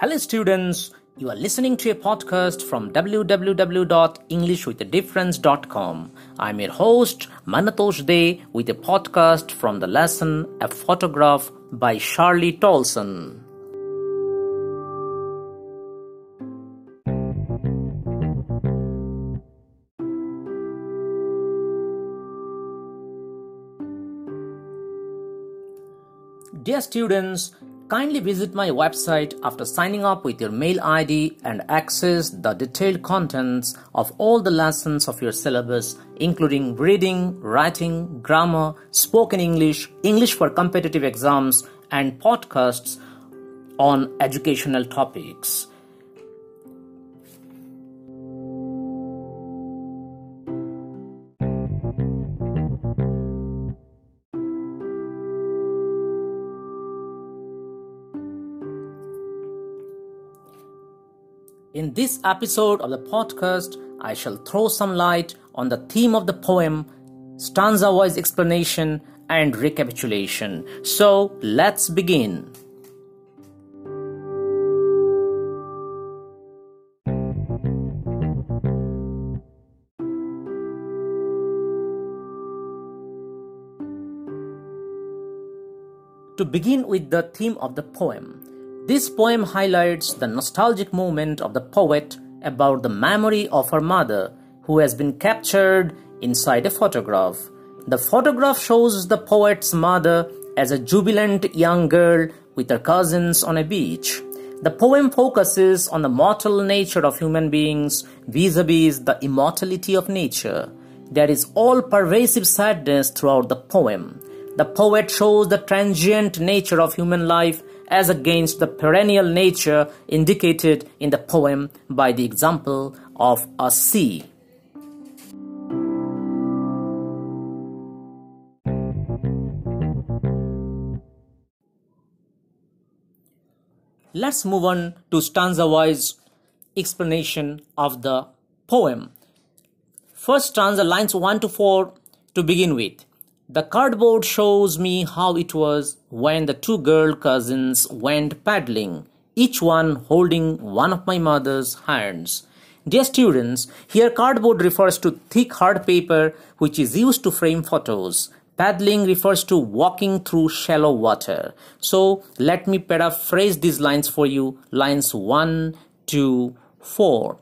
Hello, students. You are listening to a podcast from www.englishwithadifference.com. I'm your host, Manatosh Day, with a podcast from the lesson A Photograph by Shirley Toulson. Dear students, kindly visit my website after signing up with your mail ID and access the detailed contents of all the lessons of your syllabus, including reading, writing, grammar, spoken English, English for competitive exams, and podcasts on educational topics. In this episode of the podcast, I shall throw some light on the theme of the poem, stanza wise explanation, and recapitulation. So let's begin. To begin with the theme of the poem, this poem highlights the nostalgic moment of the poet about the memory of her mother who has been captured inside a photograph. The photograph shows the poet's mother as a jubilant young girl with her cousins on a beach. The poem focuses on the mortal nature of human beings vis a vis the immortality of nature. There is all pervasive sadness throughout the poem. The poet shows the transient nature of human life as against the perennial nature indicated in the poem by the example of a sea. Let's move on to stanza wise explanation of the poem. First stanza, lines 1 to 4 to begin with. The cardboard shows me how it was when the two girl cousins went paddling, each one holding one of my mother's hands. Dear students, here cardboard refers to thick hard paper which is used to frame photos. Paddling refers to walking through shallow water. So let me paraphrase these lines for you. Lines 1, 2, 4.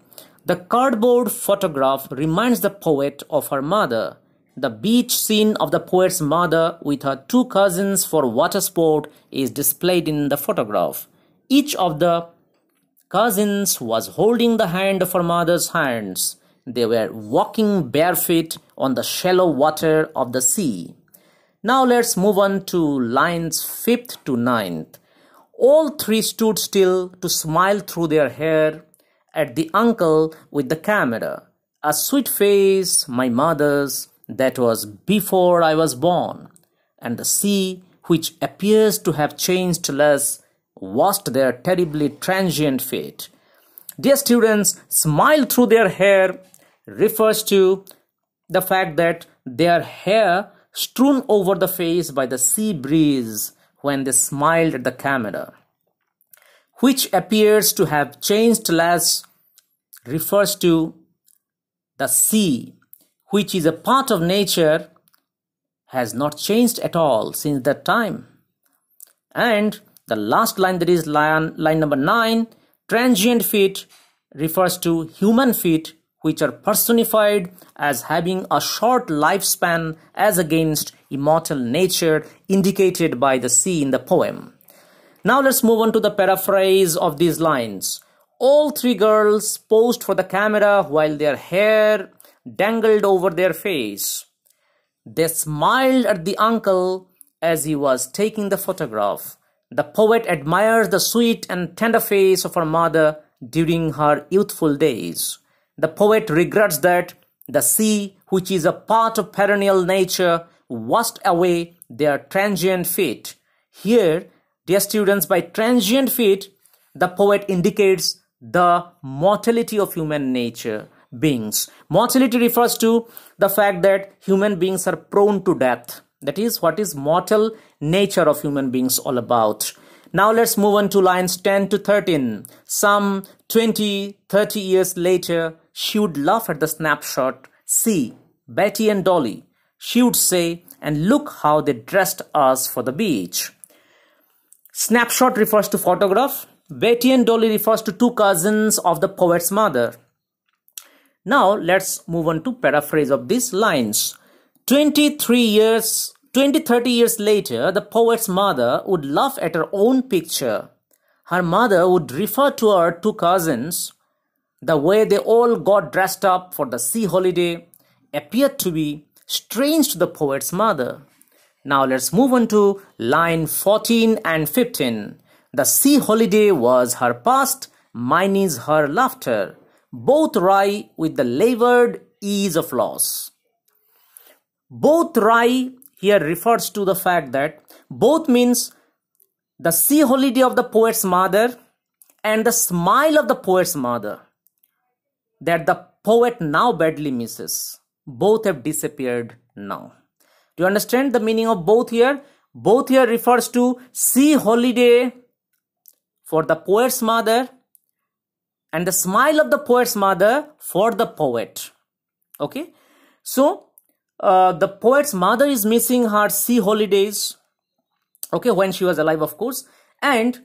The cardboard photograph reminds the poet of her mother. The beach scene of the poet's mother with her two cousins for water sport is displayed in the photograph. Each of the cousins was holding the hand of her mother's hands. They were walking barefoot on the shallow water of the sea. Now let's move on to lines 5th to 9th. All three stood still to smile through their hair at the uncle with the camera. A sweet face, my mother's, that was before I was born, and the sea, which appears to have changed less, watched their terribly transient fate. Dear students, smile through their hair refers to the fact that their hair strewn over the face by the sea breeze when they smiled at the camera, which appears to have changed less refers to the sea which is a part of nature, has not changed at all since that time. And the last line, that is line, line number 9, transient feet refers to human feet which are personified as having a short lifespan as against immortal nature indicated by the sea in the poem. Now let's move on to the paraphrase of these lines. All three girls posed for the camera while their hair dangled over their face. They smiled at the uncle as he was taking the photograph. The poet admires the sweet and tender face of her mother during her youthful days. The poet regrets that the sea, which is a part of perennial nature, washed away their transient feet. Here, dear students, by transient feet, the poet indicates the mortality of human nature beings. Mortality refers to the fact that human beings are prone to death. That is what is mortal nature of human beings all about. Now let's move on to lines 10 to 13. Some 20, 30 years later, she would laugh at the snapshot. See, Betty and Dolly. She would say, and look how they dressed us for the beach. Snapshot refers to photograph. Betty and Dolly refers to two cousins of the poet's mother. Now let's move on to paraphrase of these lines. 23 years 20 30 years later, the poet's mother would laugh at her own picture. Her mother would refer to her two cousins. The way they all got dressed up for the sea holiday appeared to be strange to the poet's mother. Now let's move on to line 14 and 15. The sea holiday was her past, mine is her laughter. Both wry with the labored ease of loss. Both wry here refers to the fact that both means the sea holiday of the poet's mother and the smile of the poet's mother that the poet now badly misses. Both have disappeared now. Do you understand the meaning of both here? Both here refers to sea holiday for the poet's mother and the smile of the poet's mother for the poet. Okay. So uh, the poet's mother is missing her sea holidays. Okay when she was alive of course. And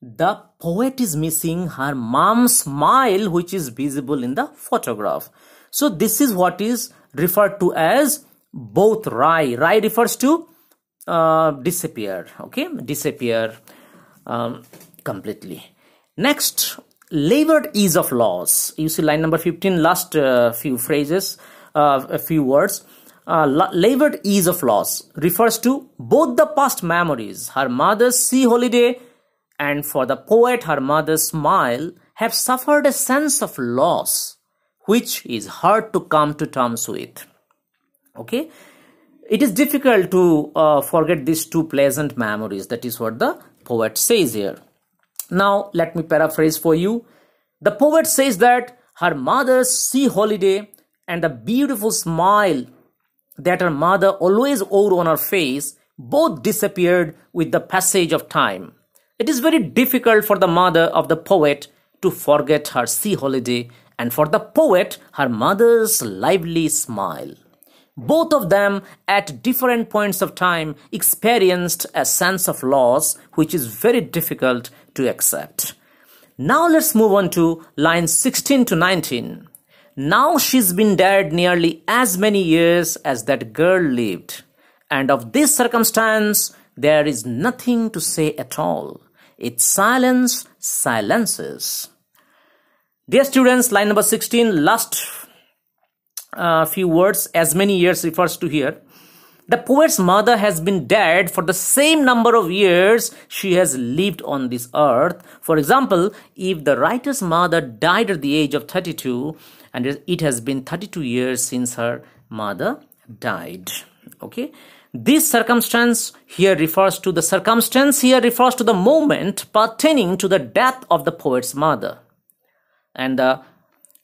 the poet is missing her mom's smile which is visible in the photograph. So this is what is referred to as both wry wry refers to uh, disappear. Okay? Disappear um, completely. Next labored ease of loss you see line number 15 last uh, few phrases uh, a few words uh, labored ease of loss refers to both the past memories, her mother's sea holiday, and for the poet, her mother's smile, have suffered a sense of loss, which is hard to come to terms with. Okay, it is difficult to uh, forget these two pleasant memories. That is what the poet says here. Now, let me paraphrase for you. The poet says that her mother's sea holiday and the beautiful smile that her mother always wore on her face both disappeared with the passage of time. It is very difficult for the mother of the poet to forget her sea holiday and for the poet her mother's lively smile. Both of them at different points of time experienced a sense of loss which is very difficult to accept. Now let's move on to lines 16 to 19. Now she's been dead nearly as many years as that girl lived. And of this circumstance, there is nothing to say at all. Its silence silences. Dear students, line number 16, last uh, few words, as many years refers to here. The poet's mother has been dead for the same number of years she has lived on this earth. For example, if the writer's mother died at the age of 32, and it has been 32 years since her mother died. Okay? This circumstance here refers to the circumstance here refers to the moment pertaining to the death of the poet's mother. And the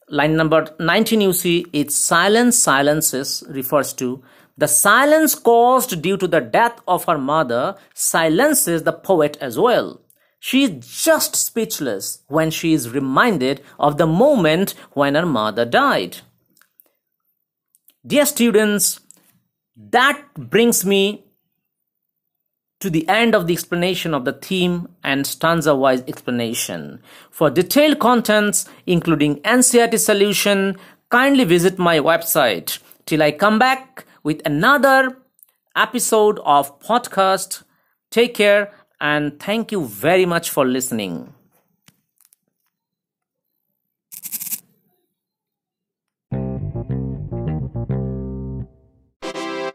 line number 19 you see it's silence silences refers to the silence caused due to the death of her mother silences the poet as well she is just speechless when she is reminded of the moment when her mother died. Dear students, that brings me to the end of the explanation of the theme and stanza-wise explanation. For detailed contents, including NCERT solution, kindly visit my website. Till I come back with another episode of podcast. Take care and thank you very much for listening.